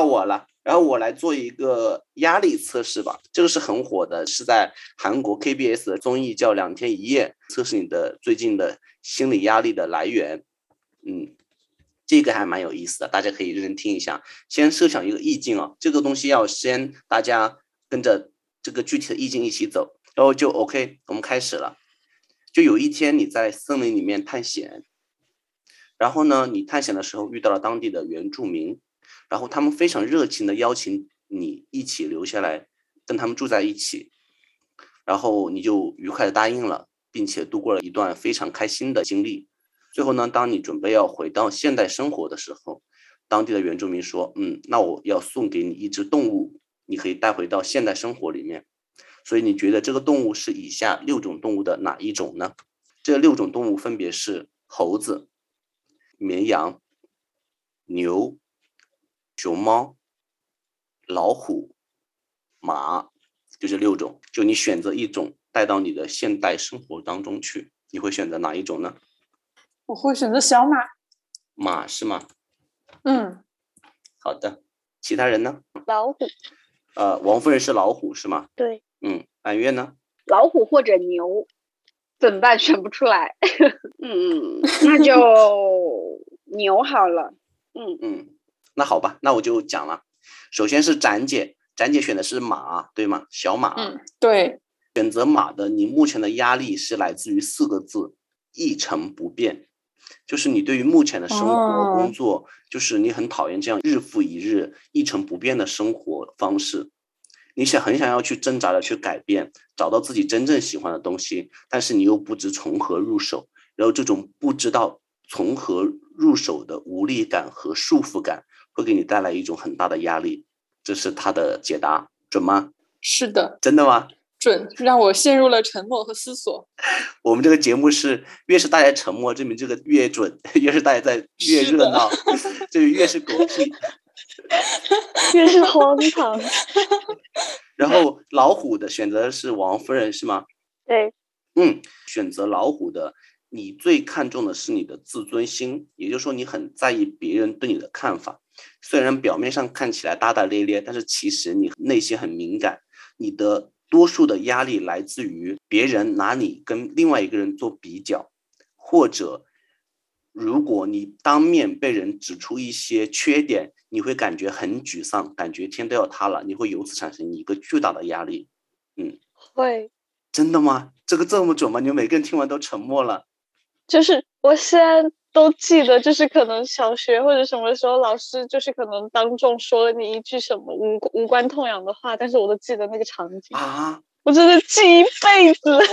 到我了，然后我来做一个压力测试吧。这个是很火的，是在韩国 KBS 的综艺叫《两天一夜》，测试你的最近的心理压力的来源。嗯，这个还蛮有意思的，大家可以认真听一下。先设想一个意境啊，这个东西要先大家跟着这个具体的意境一起走，然后就 OK，我们开始了。就有一天你在森林里面探险，然后呢，你探险的时候遇到了当地的原住民。然后他们非常热情的邀请你一起留下来跟他们住在一起，然后你就愉快的答应了，并且度过了一段非常开心的经历。最后呢，当你准备要回到现代生活的时候，当地的原住民说：“嗯，那我要送给你一只动物，你可以带回到现代生活里面。”所以你觉得这个动物是以下六种动物的哪一种呢？这六种动物分别是猴子、绵羊、牛。熊猫、老虎、马，就这六种，就你选择一种带到你的现代生活当中去，你会选择哪一种呢？我会选择小马。马是吗？嗯。好的，其他人呢？老虎。呃，王夫人是老虎是吗？对。嗯，满月呢？老虎或者牛，怎么办？选不出来。嗯，那就牛好了。嗯嗯。那好吧，那我就讲了。首先是展姐，展姐选的是马，对吗？小马。嗯，对。选择马的，你目前的压力是来自于四个字：一成不变。就是你对于目前的生活、工作，就是你很讨厌这样日复一日、一成不变的生活方式。你想很想要去挣扎的去改变，找到自己真正喜欢的东西，但是你又不知从何入手。然后这种不知道从何入手的无力感和束缚感。会给你带来一种很大的压力，这是他的解答，准吗？是的，真的吗？准，让我陷入了沉默和思索。我们这个节目是越是大家沉默，证明这个越准；越是大家在越热闹，就越是狗屁，越是荒唐。然后老虎的选择是王夫人，是吗？对，嗯，选择老虎的。你最看重的是你的自尊心，也就是说，你很在意别人对你的看法。虽然表面上看起来大大咧咧，但是其实你内心很敏感。你的多数的压力来自于别人拿你跟另外一个人做比较，或者如果你当面被人指出一些缺点，你会感觉很沮丧，感觉天都要塌了，你会由此产生一个巨大的压力。嗯，会，真的吗？这个这么准吗？你们每个人听完都沉默了。就是我现在都记得，就是可能小学或者什么时候，老师就是可能当众说了你一句什么无无关痛痒的话，但是我都记得那个场景啊，我真的记一辈子。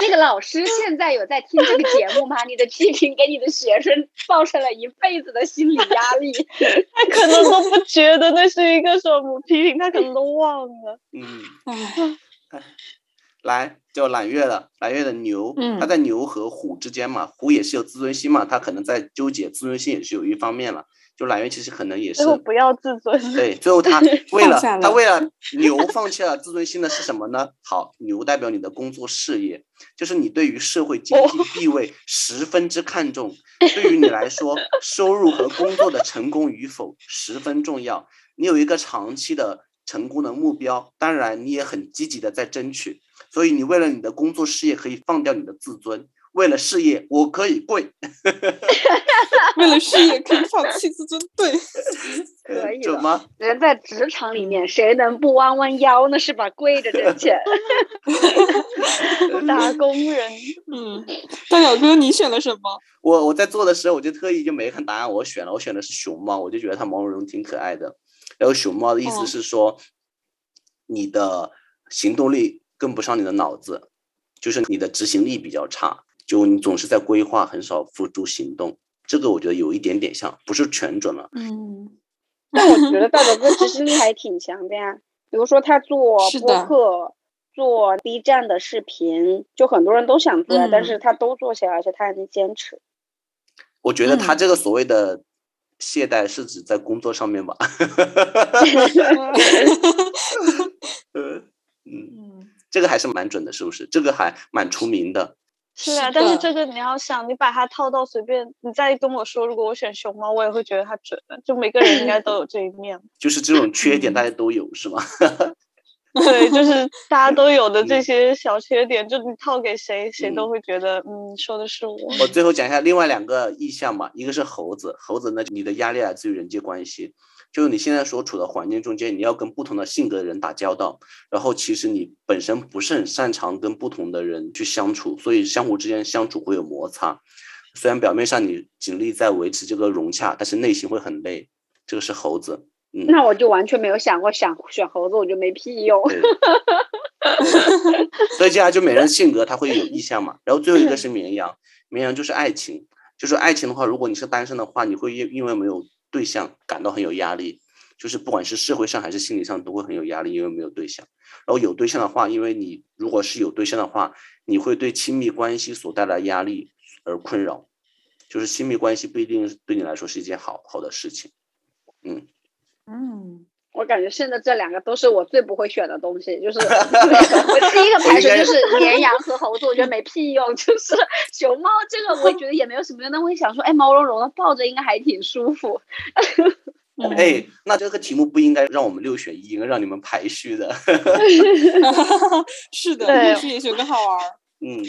那个老师现在有在听这个节目吗？你的批评给你的学生造成了一辈子的心理压力，他可能都不觉得那是一个什么批评，他可能都忘了。嗯。来，叫揽月的，揽月的牛，他在牛和虎之间嘛，虎也是有自尊心嘛，他可能在纠结自尊心也是有一方面了。就揽月其实可能也是不要自尊，对，最后他 为了他为了 牛放弃了自尊心的是什么呢？好，牛代表你的工作事业，就是你对于社会经济地位十分之看重，对于你来说，收入和工作的成功与否十分重要，你有一个长期的成功的目标，当然你也很积极的在争取。所以你为了你的工作事业可以放掉你的自尊，为了事业我可以跪，为了事业可以放弃自尊，对，可以了吗？人在职场里面，谁能不弯弯腰呢？是吧？跪着挣钱，打工人。嗯，大表哥，你选了什么？我我在做的时候，我就特意就没看答案，我选了，我选的是熊猫，我就觉得它毛茸茸挺可爱的。然后熊猫的意思是说，你的行动力。跟不上你的脑子，就是你的执行力比较差，就你总是在规划，很少付诸行动。这个我觉得有一点点像，不是全准了。嗯，但我觉得大表哥执行力还挺强的呀。比如说他做播客、做 B 站的视频，就很多人都想做，但是他都做起来，而且他还能坚持。我觉得他这个所谓的懈怠是指在工作上面吧。嗯嗯。这个还是蛮准的，是不是？这个还蛮出名的。是啊，但是这个你要想，你把它套到随便，你再跟我说，如果我选熊猫，我也会觉得它准。就每个人应该都有这一面。就是这种缺点，大家都有，是吗？对，就是大家都有的这些小缺点，就你套给谁，谁都会觉得，嗯，说的是我。我最后讲一下另外两个意象吧，一个是猴子，猴子呢，你的压力来自于人际关系。就是你现在所处的环境中间，你要跟不同的性格的人打交道，然后其实你本身不是很擅长跟不同的人去相处，所以相互之间相处会有摩擦。虽然表面上你尽力在维持这个融洽，但是内心会很累。这个是猴子，嗯。那我就完全没有想过想选猴子，我就没屁用。所以接下来就每人性格他会有意向嘛。然后最后一个是绵羊，绵羊就是爱情，就是爱情的话，如果你是单身的话，你会因因为没有。对象感到很有压力，就是不管是社会上还是心理上都会很有压力，因为没有对象。然后有对象的话，因为你如果是有对象的话，你会对亲密关系所带来压力而困扰，就是亲密关系不一定对你来说是一件好好的事情。嗯嗯，我感觉现在这两个都是我最不会选的东西，就是我 第一个排除就是绵羊和猴子，我觉得没屁用。就是熊猫这个，我也觉得也没有什么用。但我想说，哎，毛茸茸的抱着应该还挺舒服。哎，那这个题目不应该让我们六选一，应该让你们排序的。是的，排序也许更好玩。嗯。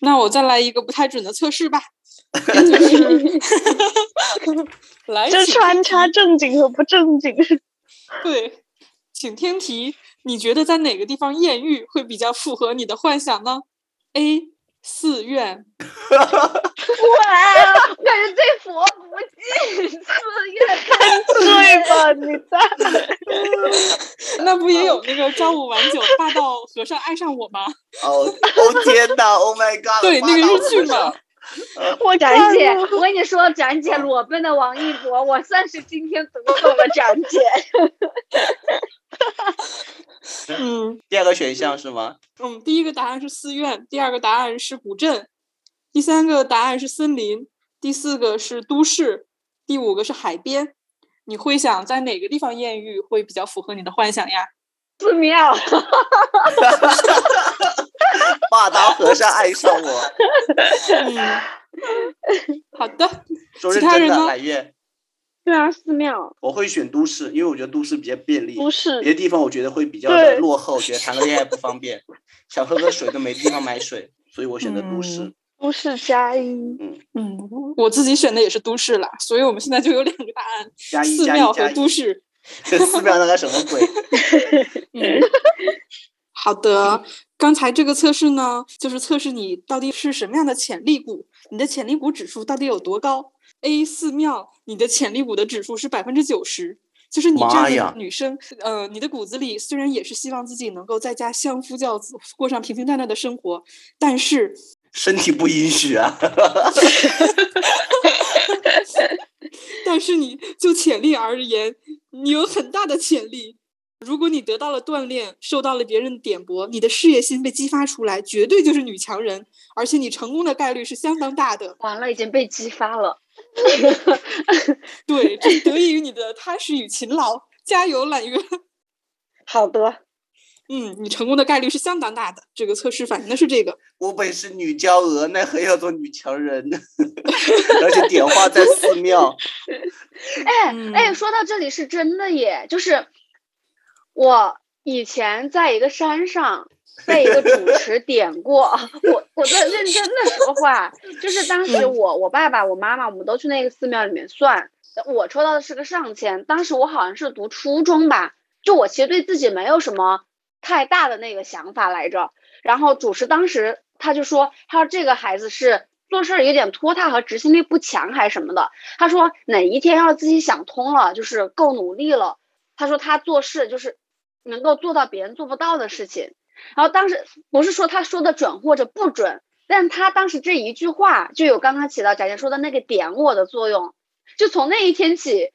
那我再来一个不太准的测试吧。来，这穿插正经和不正经。对，请听题，你觉得在哪个地方艳遇会比较符合你的幻想呢？A. 寺院。哇，我感觉这佛不进寺院，对吧？你在？那不也有那个朝五晚九霸道和尚爱上我吗？哦哦天哪！Oh my god！对，那个日剧嘛。我展姐，我跟你说，展姐裸奔的王一博，我算是今天得懂了，展姐。嗯，第二个选项是吗？嗯，第一个答案是寺院，第二个答案是古镇，第三个答案是森林，第四个是都市，第五个是海边。你会想在哪个地方艳遇会比较符合你的幻想呀？寺庙。霸道和尚爱上我。嗯，好的。说认真的，海月？对啊，寺庙。我会选都市，因为我觉得都市比较便利。都市。别的地方我觉得会比较的落后，觉得谈个恋爱不方便，想喝个水都没地方买水，所以我选择都市。都市加一。嗯嗯，我自己选的也是都市啦，所以我们现在就有两个答案：寺庙和都市。这 寺庙那个什么鬼？嗯，好的。刚才这个测试呢，就是测试你到底是什么样的潜力股，你的潜力股指数到底有多高？A 寺庙，你的潜力股的指数是百分之九十，就是你这样的女生，呃，你的骨子里虽然也是希望自己能够在家相夫教子，过上平平淡淡的生活，但是 身体不允许啊。但是你就潜力而言，你有很大的潜力。如果你得到了锻炼，受到了别人的点拨，你的事业心被激发出来，绝对就是女强人，而且你成功的概率是相当大的。完了，已经被激发了。对，这得益于你的踏实与勤劳，加油，揽月。好的。嗯，你成功的概率是相当大的。这个测试反映的是这个。我本是女娇娥，奈何要做女强人？而且点化在寺庙。哎哎，说到这里是真的耶，就是。我以前在一个山上，被一个主持点过。我我在认真的说话，就是当时我我爸爸我妈妈我们都去那个寺庙里面算，我抽到的是个上签。当时我好像是读初中吧，就我其实对自己没有什么太大的那个想法来着。然后主持当时他就说，他说这个孩子是做事有点拖沓和执行力不强还是什么的。他说哪一天要自己想通了，就是够努力了。他说他做事就是。能够做到别人做不到的事情，然后当时不是说他说的准或者不准，但他当时这一句话就有刚刚起到贾姐说的那个点我的作用，就从那一天起，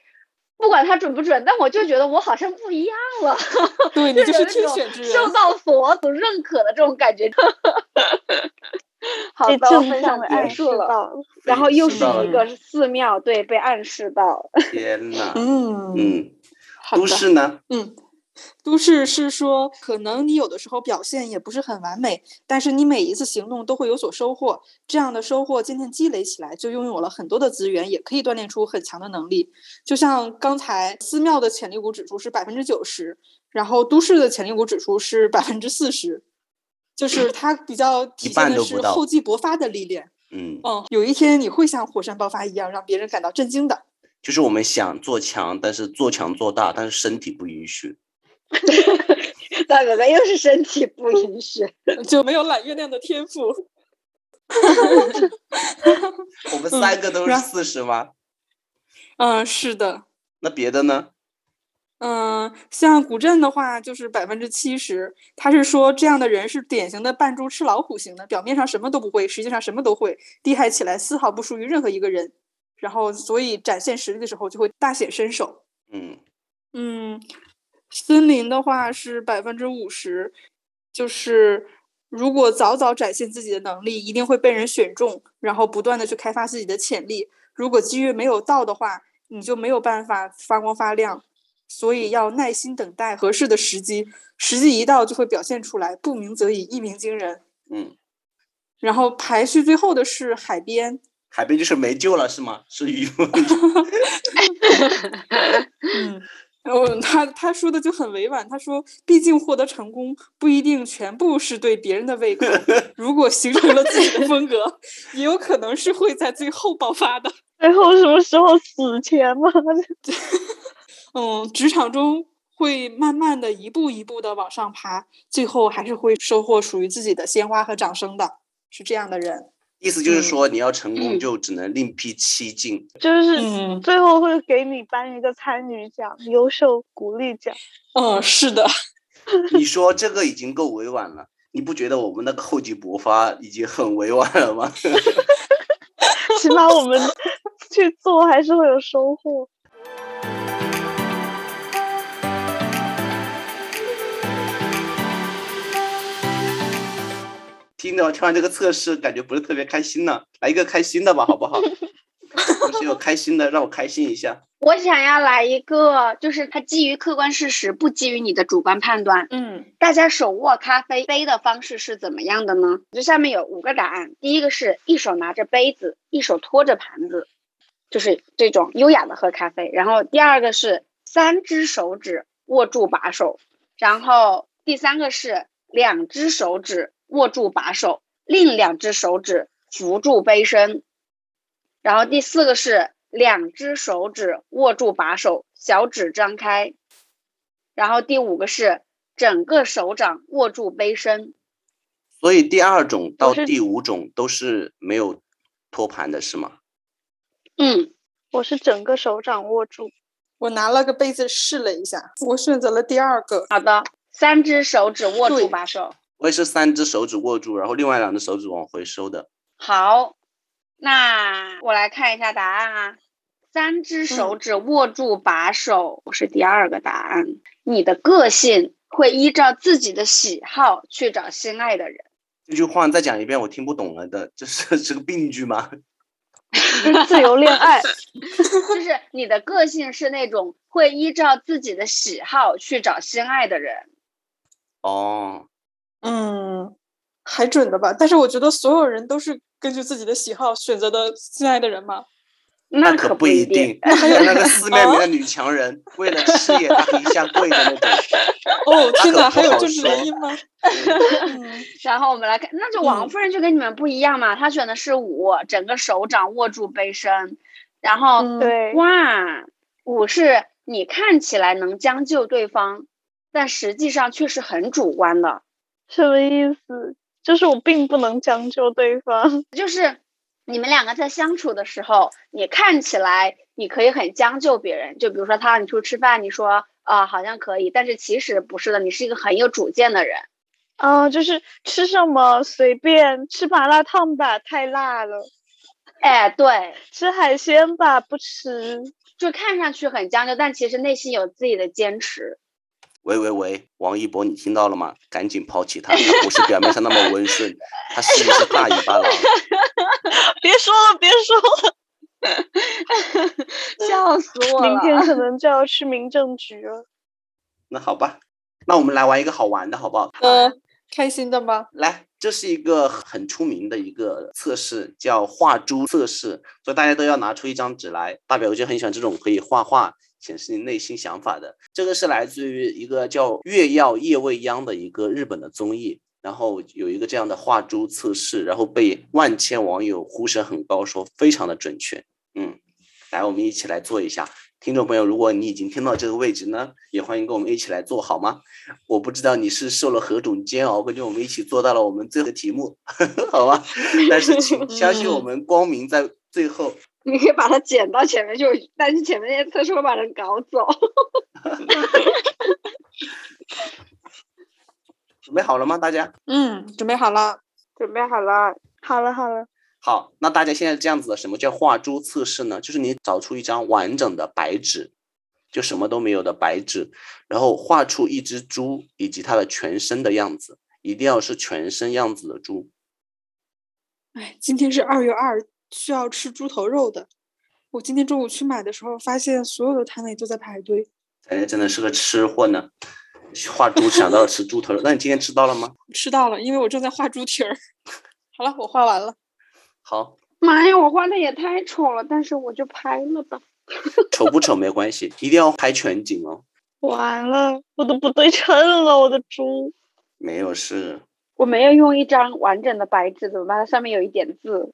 不管他准不准，但我就觉得我好像不一样了，对你就是天选之人，受到佛祖认可的这种感觉。好的，我分享结束了。了。然后又是一个寺庙，对，被暗示到。天呐，嗯嗯，都市呢？嗯，都市是说，可能你有的时候表现也不是很完美，但是你每一次行动都会有所收获。这样的收获渐渐积累起来，就拥有了很多的资源，也可以锻炼出很强的能力。就像刚才寺庙的潜力股指数是百分之九十，然后都市的潜力股指数是百分之四十，就是它比较体现的是厚积薄发的历练。嗯，嗯，有一天你会像火山爆发一样，让别人感到震惊的。就是我们想做强，但是做强做大，但是身体不允许。大哥哥又是身体不允许。就没有揽月亮的天赋。我们三个都是四十吗？嗯，是的。那别的呢？嗯，像古镇的话，就是百分之七十。他是说这样的人是典型的扮猪吃老虎型的，表面上什么都不会，实际上什么都会，厉害起来丝毫不输于任何一个人。然后，所以展现实力的时候就会大显身手。嗯，嗯，森林的话是百分之五十，就是如果早早展现自己的能力，一定会被人选中，然后不断的去开发自己的潜力。如果机遇没有到的话，你就没有办法发光发亮。所以要耐心等待合适的时机，时机一到就会表现出来。不鸣则已，一鸣惊人。嗯，然后排序最后的是海边，海边就是没救了是吗？是渔夫。嗯，哦，他他说的就很委婉，他说，毕竟获得成功不一定全部是对别人的胃口，如果形成了自己的风格，也有可能是会在最后爆发的。最后什么时候死前吗？嗯，职场中会慢慢的一步一步的往上爬，最后还是会收获属于自己的鲜花和掌声的，是这样的人。意思就是说，你要成功嗯就只能另辟蹊径。就是嗯最后会给你颁一个参与奖、优秀鼓励奖。嗯，是的，你说这个已经够委婉了，你不觉得我们那个厚积薄发已经很委婉了吗？起码我们去做还是会有收获。听着听完这个测试，感觉不是特别开心呢。来一个开心的吧，好不好？我是有开心的，让我开心一下。我想要来一个，就是它基于客观事实，不基于你的主观判断。嗯大家手握咖啡杯的方式是怎么样的呢？这下面有五个答案。第一个是一手拿着杯子，一手托着盘子，就是这种优雅的喝咖啡。然后第二个是三只手指握住把手，然后第三个是两只手指握住把手，另两只手指扶住杯身，然后第四个是两只手指握住把手，小指张开，然后第五个是整个手掌握住杯身。所以第二种到第五种都是没有托盘的，是吗？嗯，我是整个手掌握住，我拿了个杯子试了一下，我选择了第二个。好的，三只手指握住把手。我也是三只手指握住，然后另外两只手指往回收的。好，那我来看一下答案啊。三只手指握住把手是第二个答案。你的个性会依照自己的喜好去找心爱的人。这句话再讲一遍，我听不懂了的，这是 是个病句吗？自由恋爱。就是你的个性是那种会依照自己的喜好去找心爱的人。哦，嗯，还准的吧？但是我觉得所有人都是根据自己的喜好选择的心爱的人吗？那可不一定。像那个四面里的女强人，为了事业她可以下跪的那种。哦，天哪，那可不好还有政治说原因吗？然后我们来看，那就王嗯夫人就跟你们不一样嘛，她选的是五，整个手掌握住杯身，然后、嗯对，哇，五是你看起来能将就对方，但实际上却是很主观的，什么意思？就是我并不能将就对方。就是你们两个在相处的时候，你看起来你可以很将就别人，就比如说他让你出去吃饭，你说啊、好像可以，但是其实不是的，你是一个很有主见的人。啊、就是吃什么随便，吃麻辣烫吧，太辣了；哎，对，吃海鲜吧，不吃。就看上去很将就，但其实内心有自己的坚持。喂喂喂，王一博，你听到了吗？赶紧抛弃他，他不是表面上那么温顺，他是一只大尾巴狼。别说了，别说了，笑死我了！明天可能就要去民政局了。那好吧，那我们来玩一个好玩的，好不好？嗯，开心的吗？来，这是一个很出名的一个测试，叫画猪测试，所以大家都要拿出一张纸来。大表哥就很喜欢这种可以画画。显示你内心想法的，这个是来自于一个叫《月曜夜未央》的一个日本的综艺，然后有一个这样的画珠测试，然后被万千网友呼声很高，说非常的准确。嗯，来，我们一起来做一下。听众朋友，如果你已经听到这个位置呢，也欢迎跟我们一起来做好吗？我不知道你是受了何种煎熬，跟着我们一起做到了我们最后的题目，好吧？但是请相信我们，光明在最后。你可以把它剪到前面去，但是前面那些测试会把人搞走。准备好了吗，大家？嗯，准备好了，准备好了，好了，好了。好，那大家现在这样子的，什么叫画猪测试呢？就是你找出一张完整的白纸，就什么都没有的白纸，然后画出一只猪以及它的全身的样子，一定要是全身样子的猪。哎，今天是二月二。需要吃猪头肉的，我今天中午去买的时候，发现所有的摊位都在排队。哎，真的是个吃货呢，画猪想到了吃猪头肉。那你今天吃到了吗？吃到了，因为我正在画猪蹄儿。好了，我画完了。好。妈呀，我画的也太丑了，但是我就拍了吧。丑不丑没关系，一定要拍全景哦。完了，我都不对称了，我的猪。没有事。我没有用一张完整的白纸，怎么办？它上面有一点字。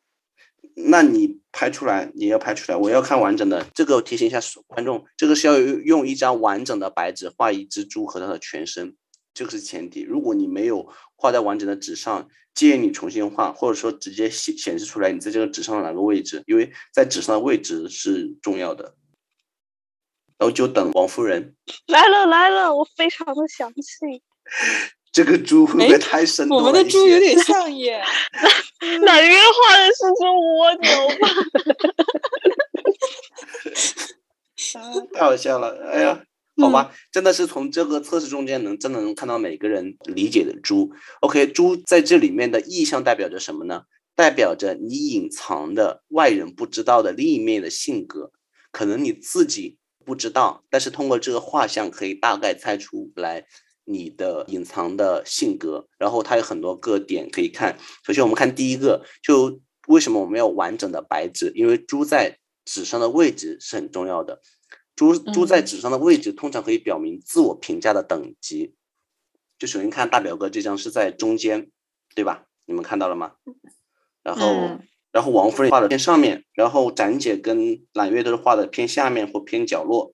那你拍出来，你要拍出来，我要看完整的。这个提醒一下观众，这个是要用一张完整的白纸画一只猪和它的全身，这个是前提。如果你没有画在完整的纸上，建议你重新画，或者说直接显显示出来你在这个纸上的哪个位置，因为在纸上的位置是重要的。然后就等王夫人来了来了，我非常的详细。这个猪会不会太生动了？我们的猪有点像耶。哪月画的是只蜗牛吧？太好笑了！哎呀，好吧，真的是从这个测试中间能真的能看到每个人理解的猪。OK，猪在这里面的意象代表着什么呢？代表着你隐藏的外人不知道的另一面的性格，可能你自己不知道，但是通过这个画像可以大概猜出来。你的隐藏的性格，然后它有很多个点可以看。首先，我们看第一个，就为什么我们要完整的白纸？因为猪在纸上的位置是很重要的。猪猪在纸上的位置通常可以表明自我评价的等级。就首先看大表哥这张是在中间，对吧？你们看到了吗？然后，然后王夫人画的偏上面，然后展姐跟揽月都是画的偏下面或偏角落，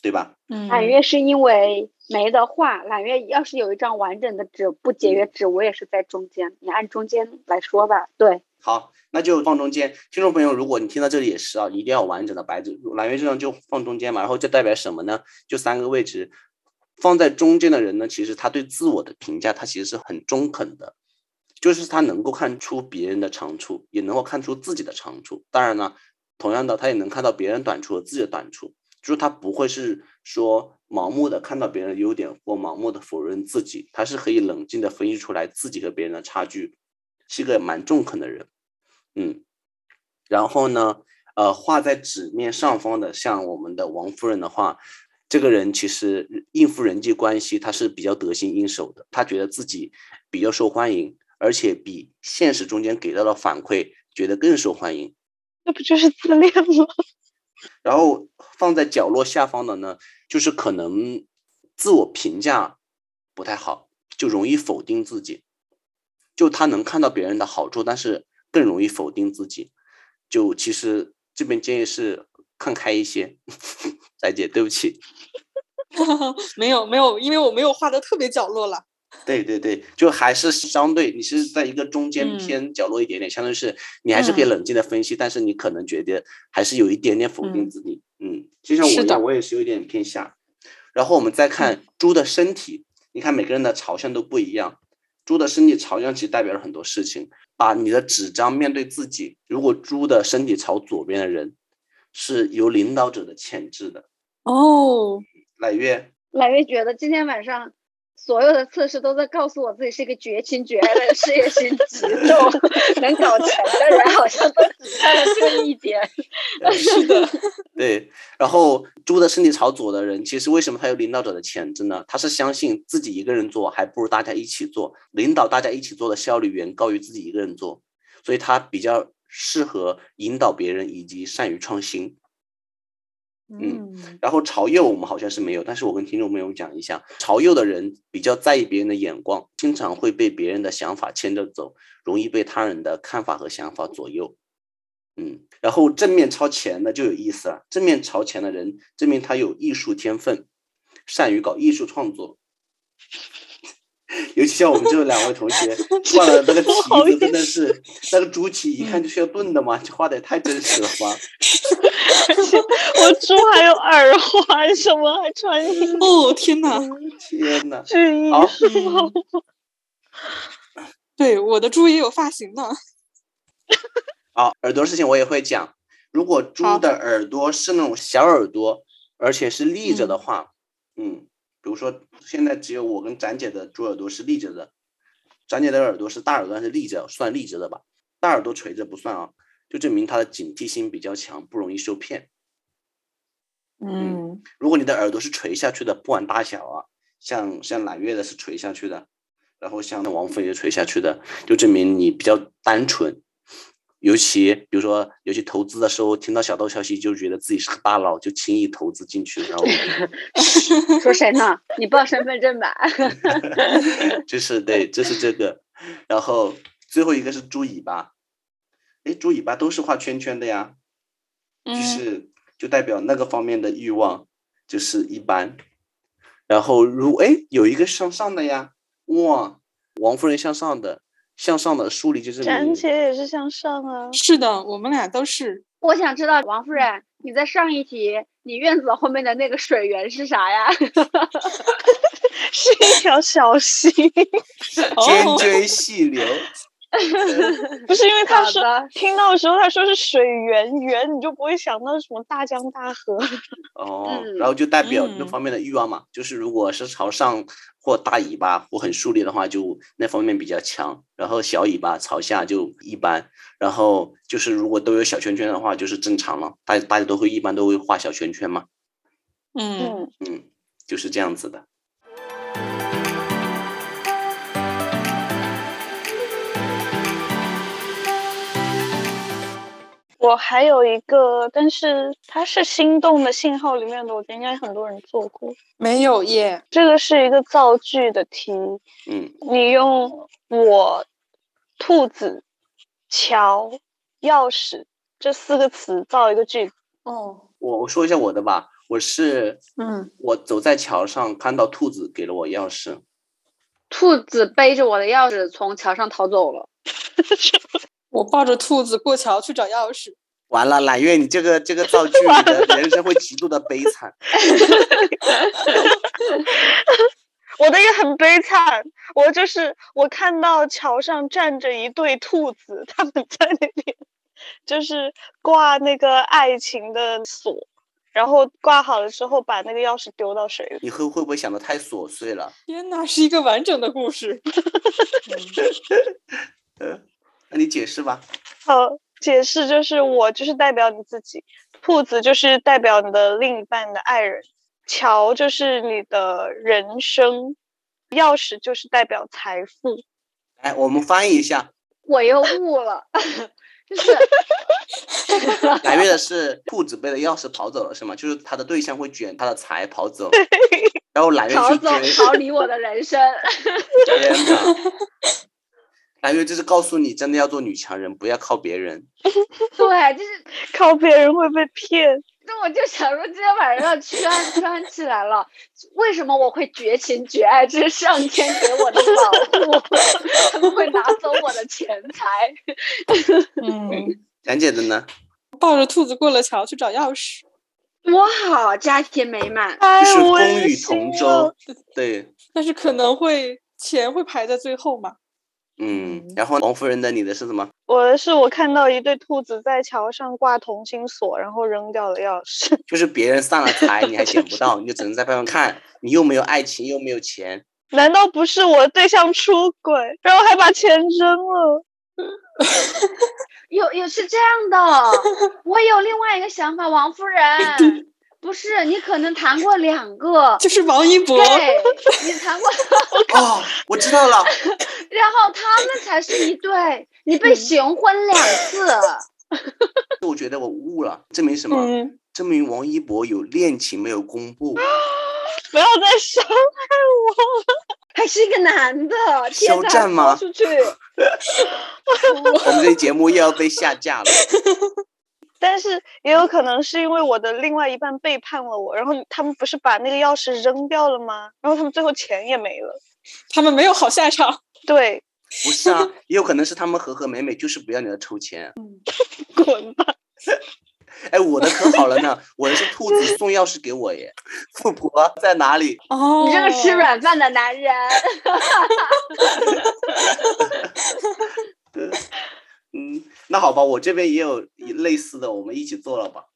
对吧？揽月是因为。没的话，揽月要是有一张完整的纸，不节约纸，我也是在中间。你按中间来说吧。对，好，那就放中间。听众朋友，如果你听到这里也是啊，一定要完整的白纸。揽月这张就放中间嘛，然后这代表什么呢？就三个位置，放在中间的人呢，其实他对自我的评价，他其实是很中肯的，就是他能够看出别人的长处，也能够看出自己的长处。当然呢，同样的，他也能看到别人短处和自己的短处。就是他不会是说盲目的看到别人的优点或盲目的否认自己，他是可以冷静的分析出来自己和别人的差距，是个蛮中肯的人，嗯，然后呢，呃，画在纸面上方的像我们的王夫人的话，这个人其实应付人际关系他是比较得心应手的，他觉得自己比较受欢迎，而且比现实中间给到的反馈觉得更受欢迎，那不就是自恋吗？然后放在角落下方的呢，就是可能自我评价不太好，就容易否定自己。就他能看到别人的好处，但是更容易否定自己。就其实这边建议是看开一些，翟姐，对不起。没有没有，因为我没有画的特别角落了。对对对，就还是相对你是在一个中间偏角落一点点，相当于是你还是可以冷静的分析，但是你可能觉得还是有一点点否定自己。嗯，就像我一样，我也是有点偏下。然后我们再看猪的身体，你看每个人的朝向都不一样，猪的身体朝向其实代表了很多事情。把你的纸张面对自己，如果猪的身体朝左边的人，是有领导者的潜质的。哦，揽月。揽月觉得今天晚上所有的测试都在告诉我自己是一个绝情绝爱的事业心极重、能搞钱的人，好像都只差了这一点。是的，对。然后猪的身体朝左的人，其实为什么他有领导者的潜质呢？他是相信自己一个人做还不如大家一起做，领导大家一起做的效率远高于自己一个人做，所以他比较适合引导别人以及善于创新。嗯，然后朝右我们好像是没有，但是我跟听众朋友讲一下，朝右的人比较在意别人的眼光，经常会被别人的想法牵着走，容易被他人的看法和想法左右。嗯，然后正面朝前的就有意思了，正面朝前的人，证明他有艺术天分，善于搞艺术创作。尤其像我们这两位同学 画的那个蹄子，真的是那个猪蹄，一看就是要炖的嘛，这画的也太真实了吧！我猪还有耳环什么，还穿 哦天哪，天哪，是艺术。对，我的猪也有发型呢。好，耳朵事情我也会讲。如果猪的耳朵是那种小耳朵，而且是立着的话，嗯。比如说，现在只有我跟展姐的猪耳朵是立着的，展姐的耳朵是大耳朵，是立着，算立着的吧？大耳朵垂着不算啊，就证明它的警惕性比较强，不容易受骗。嗯，如果你的耳朵是垂下去的，不管大小啊，像像揽月的是垂下去的，然后像王菲也垂下去的，就证明你比较单纯。尤其比如说，尤其投资的时候，听到小道消息就觉得自己是个大佬，就轻易投资进去，然后 说谁呢？你报身份证吧。就是对，这是这个。然后最后一个是猪尾巴，哎，猪尾巴都是画圈圈的呀，就是就代表那个方面的欲望就是一般。然后如哎有一个向上的呀，哇，王夫人向上的。向上的梳理就是展姐也是向上啊，是的，我们俩都是。我想知道王夫人，你在上一题，你院子后面的那个水源是啥呀？是一条小溪，涓涓细流。不是因为他说听到的时候他说是水源源，你就不会想到什么大江大河。哦，然后就代表那方面的欲望嘛，就是如果是朝上或大尾巴或很竖立的话，就那方面比较强；然后小尾巴朝下就一般。然后就是如果都有小圈圈的话，就是正常了。大大家都会一般都会画小圈圈嘛。嗯嗯，就是这样子的。我还有一个，但是它是心动的信号里面的，我觉得应该很多人做过。没有耶，这个是一个造句的题。嗯，你用我、兔子、桥、钥匙这四个词造一个句子。哦，我我说一下我的吧，我是，嗯，我走在桥上看到兔子给了我钥匙，兔子背着我的钥匙从桥上逃走了。我抱着兔子过桥去找钥匙。完了，揽月，你这个这个造句，你的人生会极度的悲惨。我的也很悲惨，我就是我看到桥上站着一对兔子，他们在那边就是挂那个爱情的锁，然后挂好了之后把那个钥匙丢到水里。你会会不会想的太琐碎了？天哪，是一个完整的故事。嗯。那你解释吧。好，解释就是我就是代表你自己，兔子就是代表你的另一半的爱人，桥就是你的人生，钥匙就是代表财富。来，我们翻译一下。我又悟了，就是。来月的是兔子背着钥匙跑走了，是吗？就是他的对象会卷他的财跑走，然后来月逃走，逃离我的人生。天哪！因为这是告诉你，真的要做女强人，不要靠别人。对，就是 靠别人会被骗。那我就想说，今天晚上要圈圈起来了。为什么我会绝情绝爱？这是上天给我的保护，他们会拿走我的钱财。嗯，讲解的呢？抱着兔子过了桥去找钥匙。多好，家庭美满，就是风雨同舟。对，但是可能会钱会排在最后嘛。嗯，然后王夫人的你的是什么？我的是我看到一对兔子在桥上挂同心锁，然后扔掉了钥匙。就是别人散了财，你还捡不到，你就只能在外面看。你又没有爱情，又没有钱，难道不是我对象出轨，然后还把钱扔了？有有是这样的，我有另外一个想法，王夫人，不是你可能谈过两个，就是王一博，对，你谈过，哦，我知道了，然后他们才是一对，你被行婚两次，我觉得我悟了，证明什么？嗯，证明王一博有恋情没有公布，不要再伤害我了。还是一个男的，肖，战吗出去，我们这节目又要被下架了。但是也有可能是因为我的另外一半背叛了我，然后他们不是把那个钥匙扔掉了吗？然后他们最后钱也没了。他们没有好下场。对，不是啊，也有可能是他们和和美美就是不要你的抽钱。滚吧！哎，我的可好了呢，我的是兔子送钥匙给我耶。富婆在哪里？哦，你这个吃软饭的男人，嗯，那好吧，我这边也有类似的，我们一起做了吧。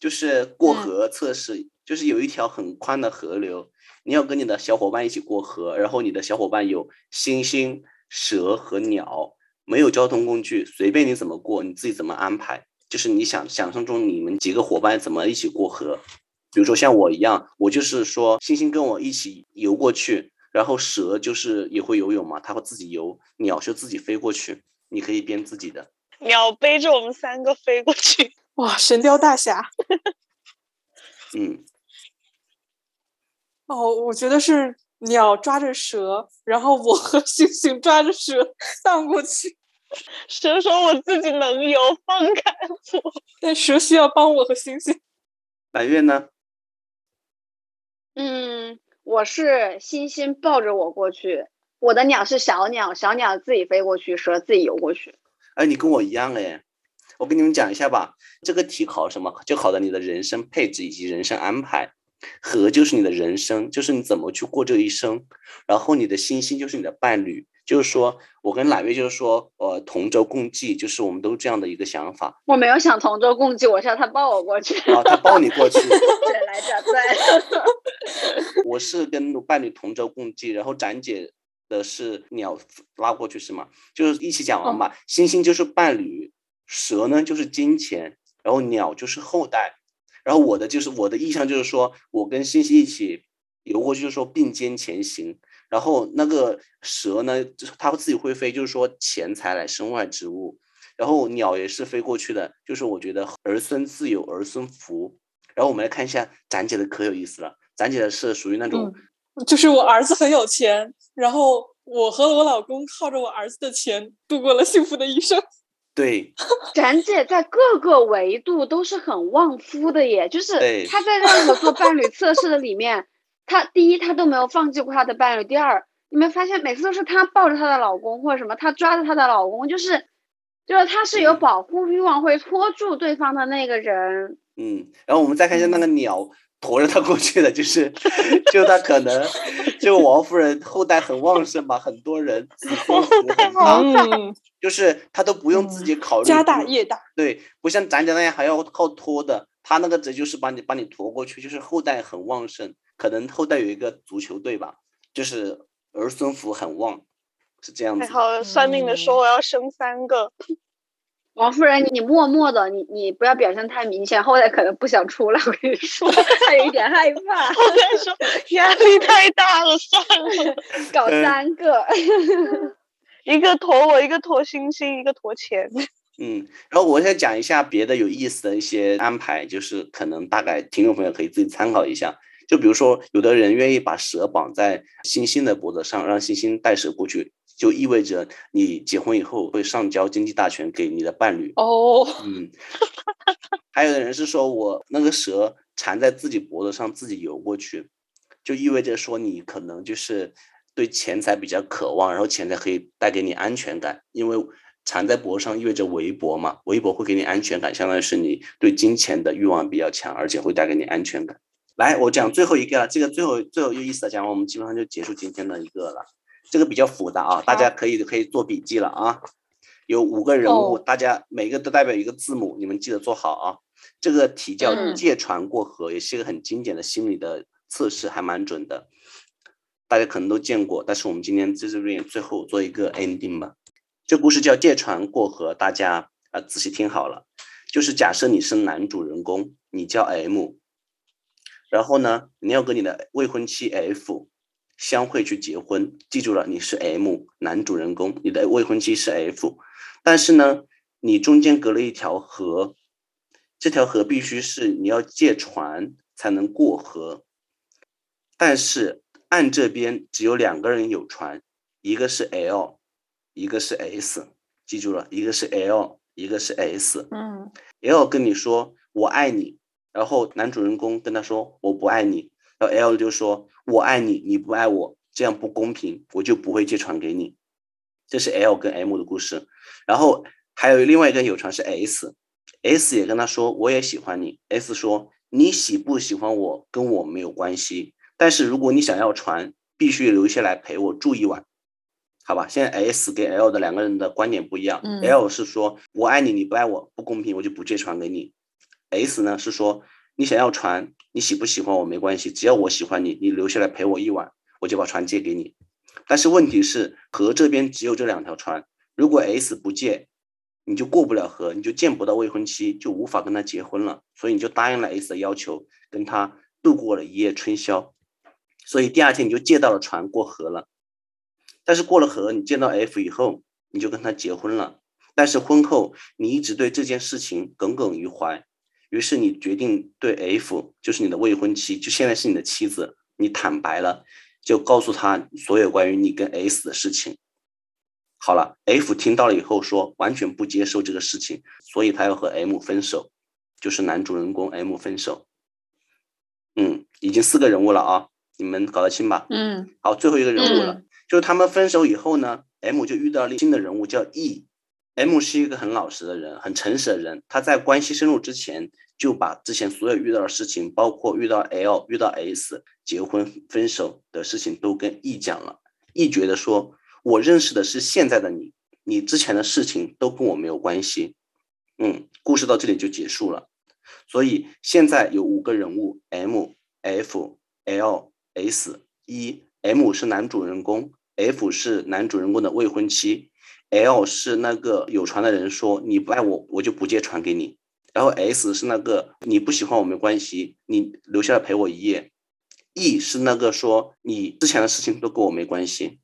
就是过河测试，就是有一条很宽的河流，你要跟你的小伙伴一起过河，然后你的小伙伴有猩猩、蛇和鸟，没有交通工具，随便你怎么过，你自己怎么安排。就是你想想象中你们几个伙伴怎么一起过河，比如说像我一样，我就是说猩猩跟我一起游过去，然后蛇就是也会游泳嘛，它会自己游，鸟就自己飞过去，你可以编自己的。鸟背着我们三个飞过去，哇，神雕大侠。嗯，哦，我觉得是鸟抓着蛇，然后我和星星抓着蛇荡过去，蛇说我自己能游，放开我。但蛇需要帮我和星星。白月呢？嗯，我是星星抱着我过去，我的鸟是小鸟，小鸟自己飞过去，蛇自己游过去。哎，你跟我一样哎，我跟你们讲一下吧。这个题考什么？就考的你的人生配置以及人生安排。和就是你的人生，就是你怎么去过这一生。然后你的星星就是你的伴侣，就是说我跟揽月就是说，呃，同舟共济，就是我们都这样的一个想法。我没有想同舟共济，我是要他抱我过去。啊他抱你过去，对来着，对。我是跟伴侣同舟共济，然后展姐的是鸟拉过去是吗？就是一起讲完吧。星星就是伴侣，蛇呢就是金钱，然后鸟就是后代，然后我的就是我的意向就是说我跟星星一起游过去，就是说并肩前行。然后那个蛇呢，就是它自己会飞，就是说钱财乃身外之物。然后鸟也是飞过去的，就是我觉得儿孙自有儿孙福。然后我们来看一下展姐的可有意思了，展姐的是属于那种。就是我儿子很有钱，然后我和我老公靠着我儿子的钱度过了幸福的一生。对，展姐在各个维度都是很旺夫的耶，就是她在任何做伴侣测试的里面，她第一她都没有放弃过她的伴侣，第二你没发现每次都是她抱着她的老公或者什么，她抓着她的老公，就是就是她是有保护欲望，会拖住对方的那个人。嗯，然后我们再看一下那个鸟驮着他过去的，就是就他可能就王夫人后代很旺盛吧，很多人子孙福很大，嗯，就是他都不用自己考虑，家大业大。对，不像咱家那样还要靠托的，他那个只就是把你把你驮过去，就是后代很旺盛，可能后代有一个足球队吧，就是儿孙福很旺，是这样子还。好算命的说我要生三个，王夫人，你默默的，你你不要表现太明显，后来可能不想出来。我跟你说，他有一点害怕，我跟你说压力太大了，算了，搞三个。一个驮我，一个驮星星，一个驮钱。嗯，然后我再讲一下别的有意思的一些安排，就是可能大概听众朋友可以自己参考一下。就比如说，有的人愿意把蛇绑在星星的脖子上，让星星带蛇过去，就意味着你结婚以后会上交经济大权给你的伴侣。哦，嗯，还有的人是说我那个蛇缠在自己脖子上，自己游过去，就意味着说你可能就是对钱财比较渴望，然后钱财可以带给你安全感，因为缠在脖上意味着围脖嘛，围脖会给你安全感，相当于是你对金钱的欲望比较强，而且会带给你安全感。来，我讲最后一个了，这个最后最后有意思的讲完，我们基本上就结束今天的一个了。这个比较复杂啊，大家可以可以做笔记了啊。有五个人物，哦大家每个都代表一个字母，你们记得做好啊。这个题叫嗯借船过河，也是一个很经典的心理的测试还蛮准的，大家可能都见过。但是我们今天在这边最后做一个 ending 吧。这故事叫借船过河，大家啊仔细听好了。就是假设你是男主人公，你叫 M，然后呢，你要跟你的未婚妻 F 相会去结婚。记住了，你是 M 男主人公，你的未婚妻是 F，但是呢，你中间隔了一条河，这条河必须是你要借船才能过河，但是岸这边只有两个人有船，一个是 L，一个是 S，记住了，一个是 L。一个是 S，嗯，L 跟你说我爱你，然后男主人公跟他说我不爱你，然后 L 就说我爱你，你不爱我，这样不公平，我就不会借船给你。这是 L 跟 M 的故事，然后还有另外一个有船是 S，S 也跟他说我也喜欢你，S 说你喜不喜欢我跟我没有关系，但是如果你想要船，必须留下来陪我住一晚。好吧，现在 S 跟 L 的两个人的观点不一样。L 是说我爱你，你不爱我，不公平，我就不借船给你。S 呢是说你想要船，你喜不喜欢我没关系，只要我喜欢你，你留下来陪我一晚，我就把船借给你。但是问题是河这边只有这两条船，如果 S 不借，你就过不了河，你就见不到未婚妻，就无法跟他结婚了。所以你就答应了 S 的要求，跟他度过了一夜春宵。所以第二天你就借到了船过河了。但是过了河，你见到 F 以后，你就跟他结婚了。但是婚后你一直对这件事情耿耿于怀，于是你决定对 F，就是你的未婚妻，就现在是你的妻子，你坦白了，就告诉他所有关于你跟 S 的事情。好了，F 听到了以后说完全不接受这个事情，所以他要和 M 分手，就是男主人公 M 分手。嗯，已经四个人物了啊，你们搞得清吧？嗯，好，最后一个人物了。就是他们分手以后呢，M 就遇到了新的人物叫 E。M 是一个很老实的人，很诚实的人。他在关系深入之前，就把之前所有遇到的事情，包括遇到 L、遇到 S、结婚、分手的事情，都跟 E 讲了。E 觉得说，我认识的是现在的你，你之前的事情都跟我没有关系。嗯，故事到这里就结束了。所以现在有五个人物：M、F、L、S、E。M 是男主人公，F 是男主人公的未婚妻，L 是那个有船的人说你不爱我，我就不借船给你。然后 S 是那个你不喜欢我没关系，你留下来陪我一夜。E 是那个说你之前的事情都跟我没关系。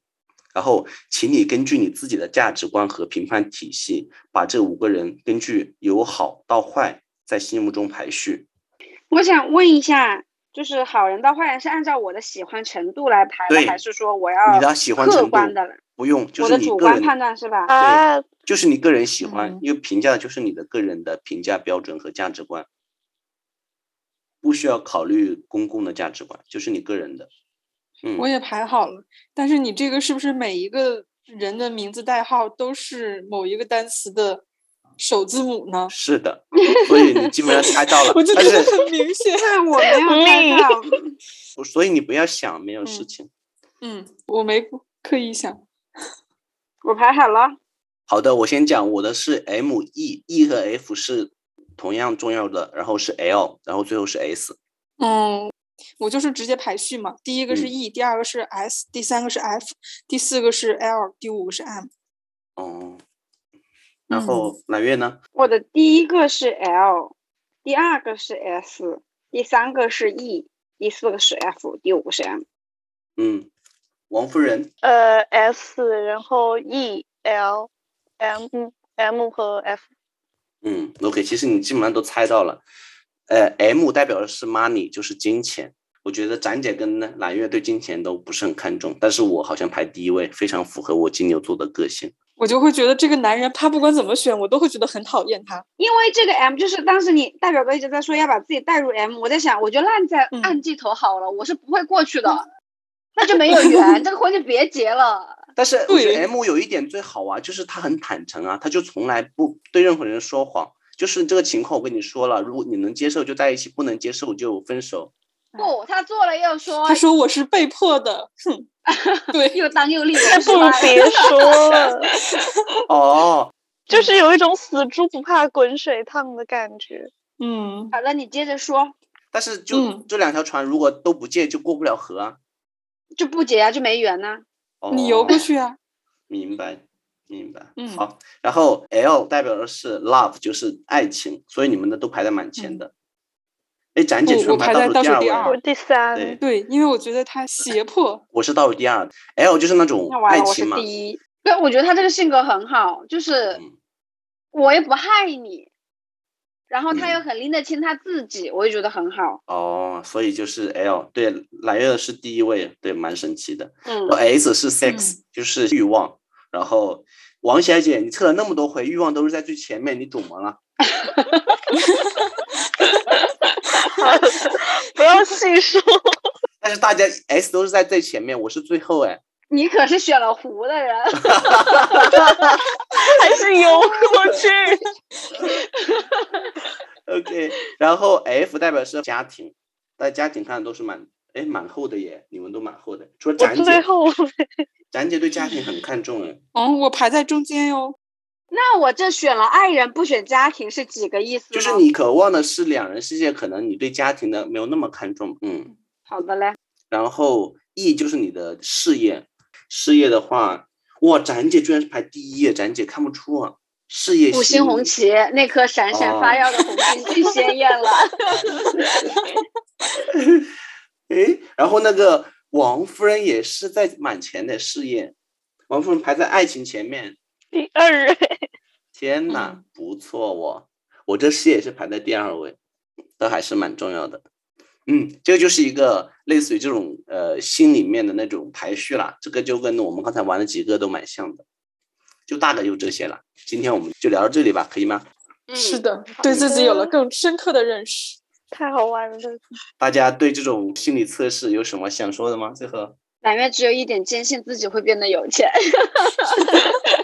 然后，请你根据你自己的价值观和评判体系，把这五个人根据由好到坏在心目中排序。我想问一下。就是好人到坏人是按照我的喜欢程度来排的，还是说我要你的喜欢客观的了？不用，我的主观判断是吧？对，就是你个人喜欢，因为评价的就是你的个人的评价标准和价值观，不需要考虑公共的价值观，就是你个人的。嗯，我也排好了，但是你这个是不是每一个人的名字代号都是某一个单词的？首字母呢？是的，所以你基本上猜到了。我就觉得很明显，我没有猜到。所以你不要想，没有事情。嗯，我没刻意想。我排好了。好的，我先讲我的是 M E E 和 F 是同样重要的，然后是 L，然后最后是 S。嗯，我就是直接排序嘛，第一个是 E，第二个是 S，第三个是 F，第四个是 L，第五个是 M。哦。然后揽月呢？我的第一个是 L，第二个是 S，第三个是 E，第四个是 F，第五个是 M。嗯，王夫人。呃，S，然后 E，L，M，M 和 F。嗯，OK，其实你基本上都猜到了。呃，M 代表的是 money，就是金钱。我觉得展姐跟揽月对金钱都不是很看重，但是我好像排第一位，非常符合我金牛座的个性。我就会觉得这个男人，他不管怎么选，我都会觉得很讨厌他。因为这个 M 就是当时你大表哥一直在说要把自己带入 M，我在想，我就烂在暗记头好了，我是不会过去的，那就没有 缘，这个婚就别结了。但是我觉得 M 有一点最好啊，就是他很坦诚啊，他就从来不对任何人说谎。就是这个情况，我跟你说了，如果你能接受就在一起，不能接受就分手。不，他做了又说，他说我是被迫的，哼，对，又当又立，不如别说 了。哦，就是有一种死猪不怕滚水烫的感觉。嗯，好了，你接着说。但是就嗯这两条船如果都不借，就过不了河啊。就不结啊，就没缘呐、你游过哦去啊？明白，明白。嗯好，然后 L 代表的是 love，就是爱情，所以你们的都排在蛮前的。哎、展姐我排在倒数第二我第三，对对，因为我觉得他胁迫。我是倒数第二。L 就是那种爱情嘛，是第一。对，我觉得他这个性格很好，就是嗯我也不害你，然后他嗯又很拎得清他自己，我也觉得很好。哦，所以就是 L，对，蓝月是第一位，对，蛮神奇的。嗯 S 是 sex，、就是欲望。然后王小姐，你测了那么多回，欲望都是在最前面，你怎么了？不要细说。但是大家 S 都是在最前面，我是最后哎。你可是选了湖的人，还是游过去。OK，然后 F 代表是家庭，大家家庭看的都是蛮哎蛮厚的耶，你们都蛮厚的，除了我展姐，最后展姐对家庭很看重哎。哦，我排在中间哟。那我这选了爱人不选家庭是几个意思？就是你渴望的是两人世界，可能你对家庭的没有那么看重，嗯。好的嘞，然后 E 就是你的事业，事业的话，哇，展姐居然是排第一耶，展姐看不出啊，事业五星红旗那颗闪闪发耀的红星最鲜艳了。哎，然后那个王夫人也是在满前的事业，王夫人排在爱情前面，第二位，天呐，不错哦，我这事业也是排在第二位，都还是蛮重要的。嗯，这个就是一个类似于这种呃心里面的那种排序啦，这个就跟我们刚才玩的几个都蛮像的，就大概就这些了。今天我们就聊到这里吧，可以吗？嗯，是的，对自己有了更深刻的认识。太好玩了。大家对这种心理测试有什么想说的吗？最后，蓝月只有一点坚信自己会变得有钱。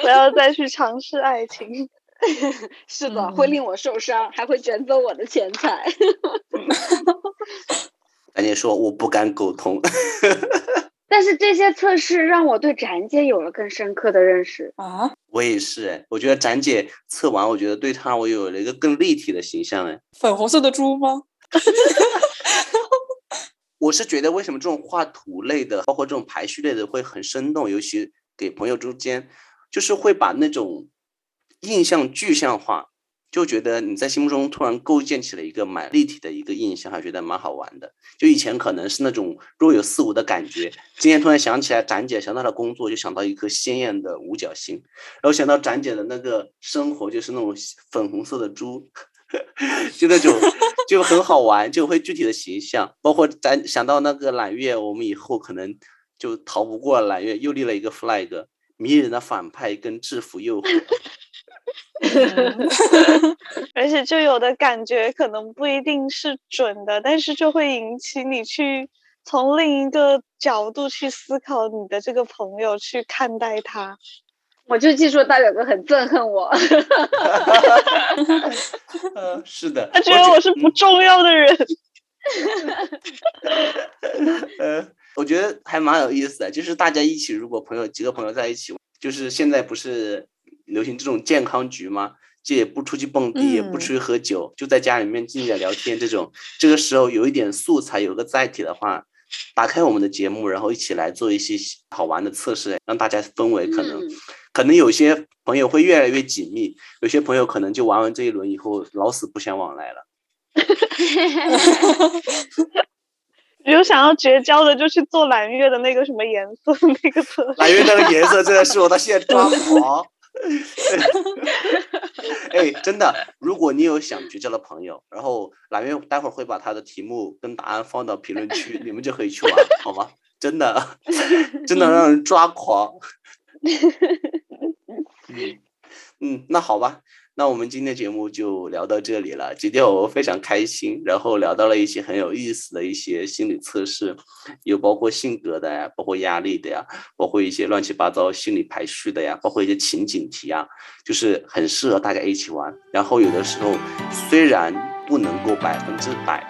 不要再去尝试爱情。是的，嗯会令我受伤，还会卷走我的钱财。赶紧说我不敢苟同，但是这些测试让我对展姐有了更深刻的认识。啊，我也是哎，我觉得展姐测完，我觉得对她我有了一个更立体的形象哎。粉红色的猪吗？我是觉得为什么这种画图类的，包括这种排序类的会很生动，尤其给朋友之间，就是会把那种印象具象化，就觉得你在心目中突然构建起了一个蛮立体的一个印象，还觉得蛮好玩的。就以前可能是那种若有似无的感觉，今天突然想起来展姐，想到了工作，就想到一颗鲜艳的五角星，然后想到展姐的那个生活，就是那种粉红色的猪。就那种 就很好玩，就会具体的形象，包括咱想到那个揽月，我们以后可能就逃不过揽月，又立了一个 flag，迷人的反派跟制服诱惑。而且就有的感觉可能不一定是准的，但是就会引起你去从另一个角度去思考你的这个朋友，去看待他。我就记住大表哥很憎恨我，呃，是的，他觉得我是不嗯重要的人。呃，我觉得还蛮有意思的，就是大家一起，如果朋友几个朋友在一起，就是现在不是流行这种健康局吗？这也不出去蹦迪，也不嗯出去喝酒，就在家里面静静聊天。这种这个时候有一点素材，有个载体的话，打开我们的节目，然后一起来做一些好玩的测试，让大家氛围可能、嗯可能有些朋友会越来越紧密，有些朋友可能就玩完这一轮以后老死不相往来了。有想要绝交的，就去做蓝月的那个什么颜色 那个测试。蓝月那个颜色真的是我到现在抓狂。哎，真的，如果你有想绝交的朋友，然后蓝月待会儿会把他的题目跟答案放到评论区，你们就可以去玩，好吗？真的，真的让人抓狂。嗯嗯，那好吧，那我们今天节目就聊到这里了。今天我非常开心，然后聊到了一些很有意思的一些心理测试，有包括性格的呀，包括压力的呀，包括一些乱七八糟心理排序的呀，包括一些情景题啊，就是很适合大家一起玩。然后有的时候虽然不能够百分之百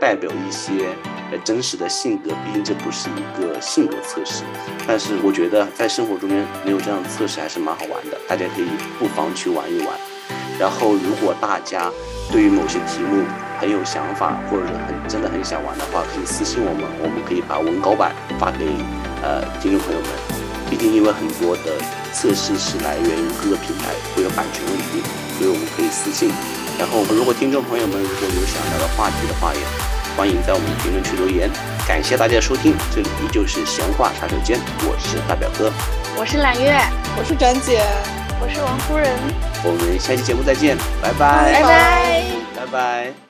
代表一些呃真实的性格，毕竟这不是一个性格测试，但是我觉得在生活中间能有这样的测试还是蛮好玩的，大家可以不妨去玩一玩。然后，如果大家对于某些题目很有想法，或者很真的很想玩的话，可以私信我们，我们可以把文稿版发给呃听众朋友们。毕竟因为很多的测试是来源于各个平台，会有版权问题，所以我们可以私信。然后如果听众朋友们如果有想聊的话题的话，也欢迎在我们的评论区留言。感谢大家收听，这里依旧是闲话茶水间，我是大表哥，我是揽月，我是展姐，我是王夫人，我们下期节目再见，拜拜，拜拜，拜拜。